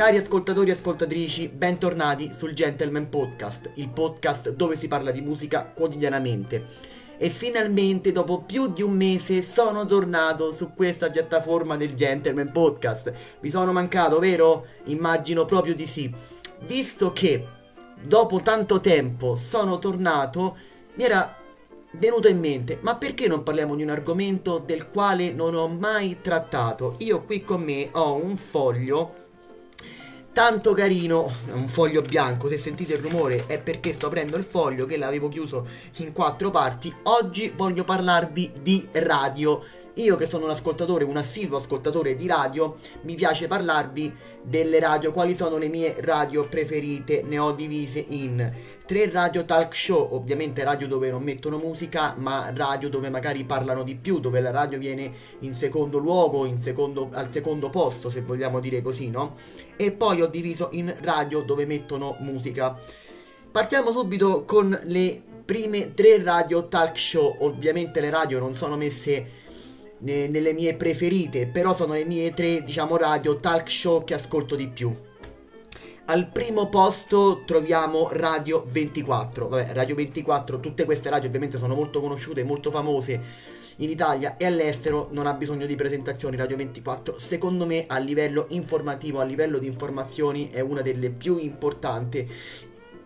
Cari ascoltatori e ascoltatrici, bentornati sul Gentleman Podcast, il podcast dove si parla di musica quotidianamente. E finalmente, dopo più di un mese, sono tornato su questa piattaforma del Gentleman Podcast. Vi sono mancato, vero? Immagino proprio di sì. Visto che dopo tanto tempo sono tornato, mi era venuto in mente, ma perché non parliamo di un argomento del quale non ho mai trattato? Io qui con me ho un foglio tanto carino, un foglio bianco, se sentite il rumore è perché sto aprendo il foglio che l'avevo chiuso in quattro parti. Oggi voglio parlarvi di radio io che sono un ascoltatore, un assiduo ascoltatore di radio, mi piace parlarvi delle radio, quali sono le mie radio preferite, ne ho divise in tre radio talk show, ovviamente radio dove non mettono musica, ma radio dove magari parlano di più, dove la radio viene in secondo luogo, in secondo, al secondo posto, se vogliamo dire così, no? E poi ho diviso in radio dove mettono musica. Partiamo subito con le prime tre radio talk show, ovviamente le radio non sono messe ne, nelle mie preferite, però sono le mie tre, diciamo, radio talk show che ascolto di più. Al primo posto troviamo Radio 24. Vabbè, Radio 24, tutte queste radio ovviamente sono molto conosciute, molto famose in Italia e all'estero, non ha bisogno di presentazioni Radio 24. Secondo me a livello informativo, a livello di informazioni è una delle più importanti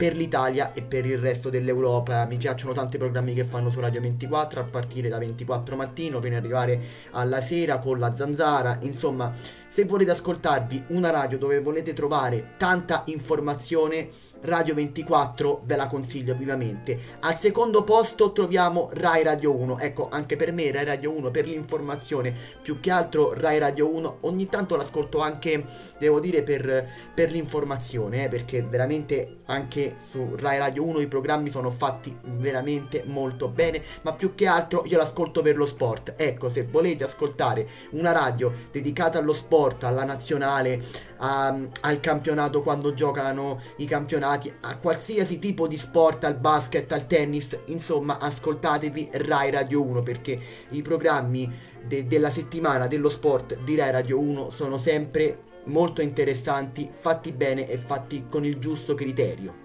per l'Italia e per il resto dell'Europa. Mi piacciono tanti programmi che fanno su Radio 24 a partire da 24 mattino fino ad arrivare alla sera con la zanzara, insomma se volete ascoltarvi una radio dove volete trovare tanta informazione, Radio 24 ve la consiglio vivamente. Al secondo posto troviamo Rai Radio 1. Ecco, anche per me Rai Radio 1 per l'informazione, più che altro Rai Radio 1. Ogni tanto l'ascolto anche, devo dire, per, per l'informazione, eh, perché veramente anche su Rai Radio 1 i programmi sono fatti veramente molto bene, ma più che altro io l'ascolto per lo sport. Ecco, se volete ascoltare una radio dedicata allo sport, alla nazionale, a, al campionato quando giocano i campionati, a qualsiasi tipo di sport, al basket, al tennis, insomma ascoltatevi Rai Radio 1 perché i programmi de- della settimana dello sport di Rai Radio 1 sono sempre molto interessanti, fatti bene e fatti con il giusto criterio.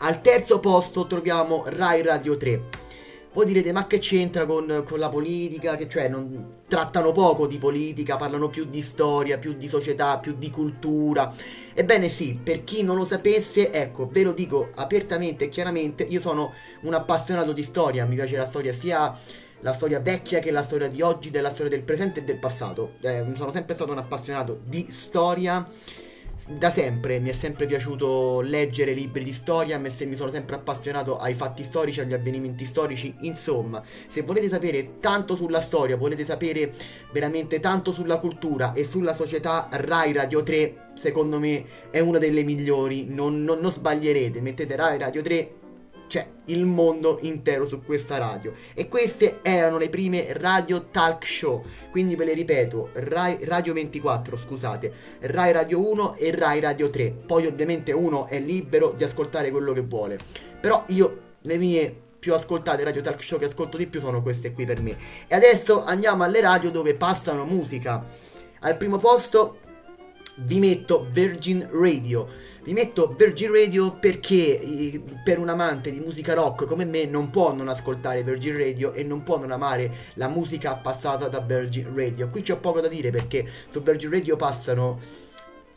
Al terzo posto troviamo Rai Radio 3 voi direte, ma che c'entra con, con la politica? Che cioè non trattano poco di politica, parlano più di storia, più di società, più di cultura. Ebbene sì, per chi non lo sapesse, ecco, ve lo dico apertamente e chiaramente, io sono un appassionato di storia, mi piace la storia sia la storia vecchia che la storia di oggi, della storia del presente e del passato. Eh, sono sempre stato un appassionato di storia da sempre mi è sempre piaciuto leggere libri di storia, mi sono sempre appassionato ai fatti storici, agli avvenimenti storici, insomma, se volete sapere tanto sulla storia, volete sapere veramente tanto sulla cultura e sulla società, Rai Radio 3 secondo me è una delle migliori, non, non, non sbaglierete, mettete Rai Radio 3 c'è il mondo intero su questa radio. E queste erano le prime radio talk show. Quindi ve le ripeto, Rai, Radio 24, scusate, Rai Radio 1 e Rai Radio 3. Poi ovviamente uno è libero di ascoltare quello che vuole. Però io, le mie più ascoltate radio talk show che ascolto di più sono queste qui per me. E adesso andiamo alle radio dove passano musica. Al primo posto vi metto Virgin Radio vi metto Virgin Radio perché per un amante di musica rock come me non può non ascoltare Virgin Radio e non può non amare la musica passata da Virgin Radio. Qui c'ho poco da dire perché su Virgin Radio passano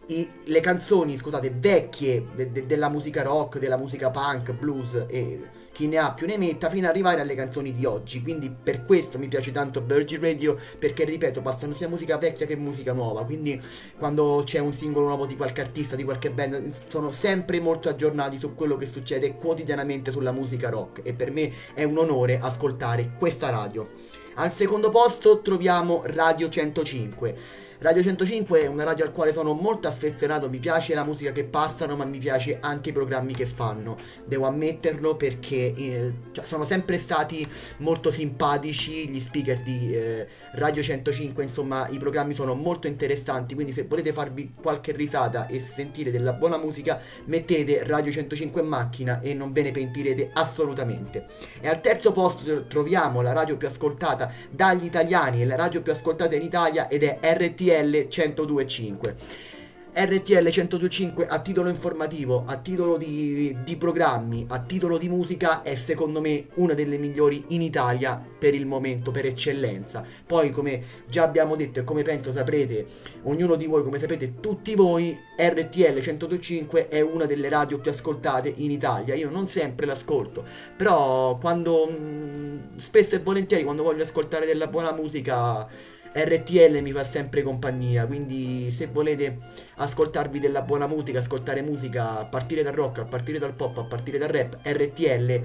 i, le canzoni, scusate, vecchie de, de, della musica rock, della musica punk, blues e chi ne ha più ne metta fino ad arrivare alle canzoni di oggi. Quindi per questo mi piace tanto Virgin Radio perché ripeto, passano sia musica vecchia che musica nuova. Quindi quando c'è un singolo nuovo di qualche artista, di qualche band, sono sempre molto aggiornati su quello che succede quotidianamente sulla musica rock e per me è un onore ascoltare questa radio. Al secondo posto troviamo Radio 105. Radio 105 è una radio al quale sono molto affezionato, mi piace la musica che passano, ma mi piace anche i programmi che fanno. Devo ammetterlo perché eh, cioè, sono sempre stati molto simpatici gli speaker di eh, Radio 105, insomma i programmi sono molto interessanti, quindi se volete farvi qualche risata e sentire della buona musica, mettete Radio 105 in macchina e non ve ne pentirete assolutamente. E al terzo posto troviamo la radio più ascoltata dagli italiani e la radio più ascoltata in Italia ed è RTL RTL 102.5. RTL 1025 a titolo informativo, a titolo di, di, programmi, a titolo di musica è secondo me una delle migliori in Italia per il momento, per eccellenza. Poi come già abbiamo detto e come penso saprete, ognuno di voi, come sapete tutti voi, RTL 1025 è una delle radio più ascoltate in Italia. Io non sempre l'ascolto, però quando mm, spesso e volentieri quando voglio ascoltare della buona musica RTL mi fa sempre compagnia, quindi se volete ascoltarvi della buona musica, ascoltare musica a partire dal rock, a partire dal pop, a partire dal rap, RTL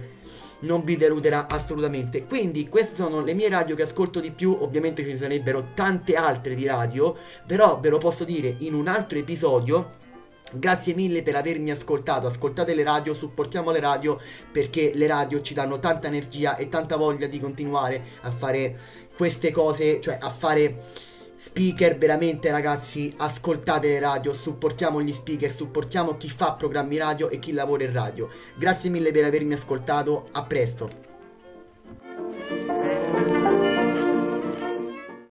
non vi deluderà assolutamente. Quindi queste sono le mie radio che ascolto di più, ovviamente ci sarebbero tante altre di radio, però ve lo posso dire in un altro episodio Grazie mille per avermi ascoltato, ascoltate le radio, supportiamo le radio perché le radio ci danno tanta energia e tanta voglia di continuare a fare queste cose, cioè a fare speaker veramente ragazzi, ascoltate le radio, supportiamo gli speaker, supportiamo chi fa programmi radio e chi lavora in radio. Grazie mille per avermi ascoltato, a presto.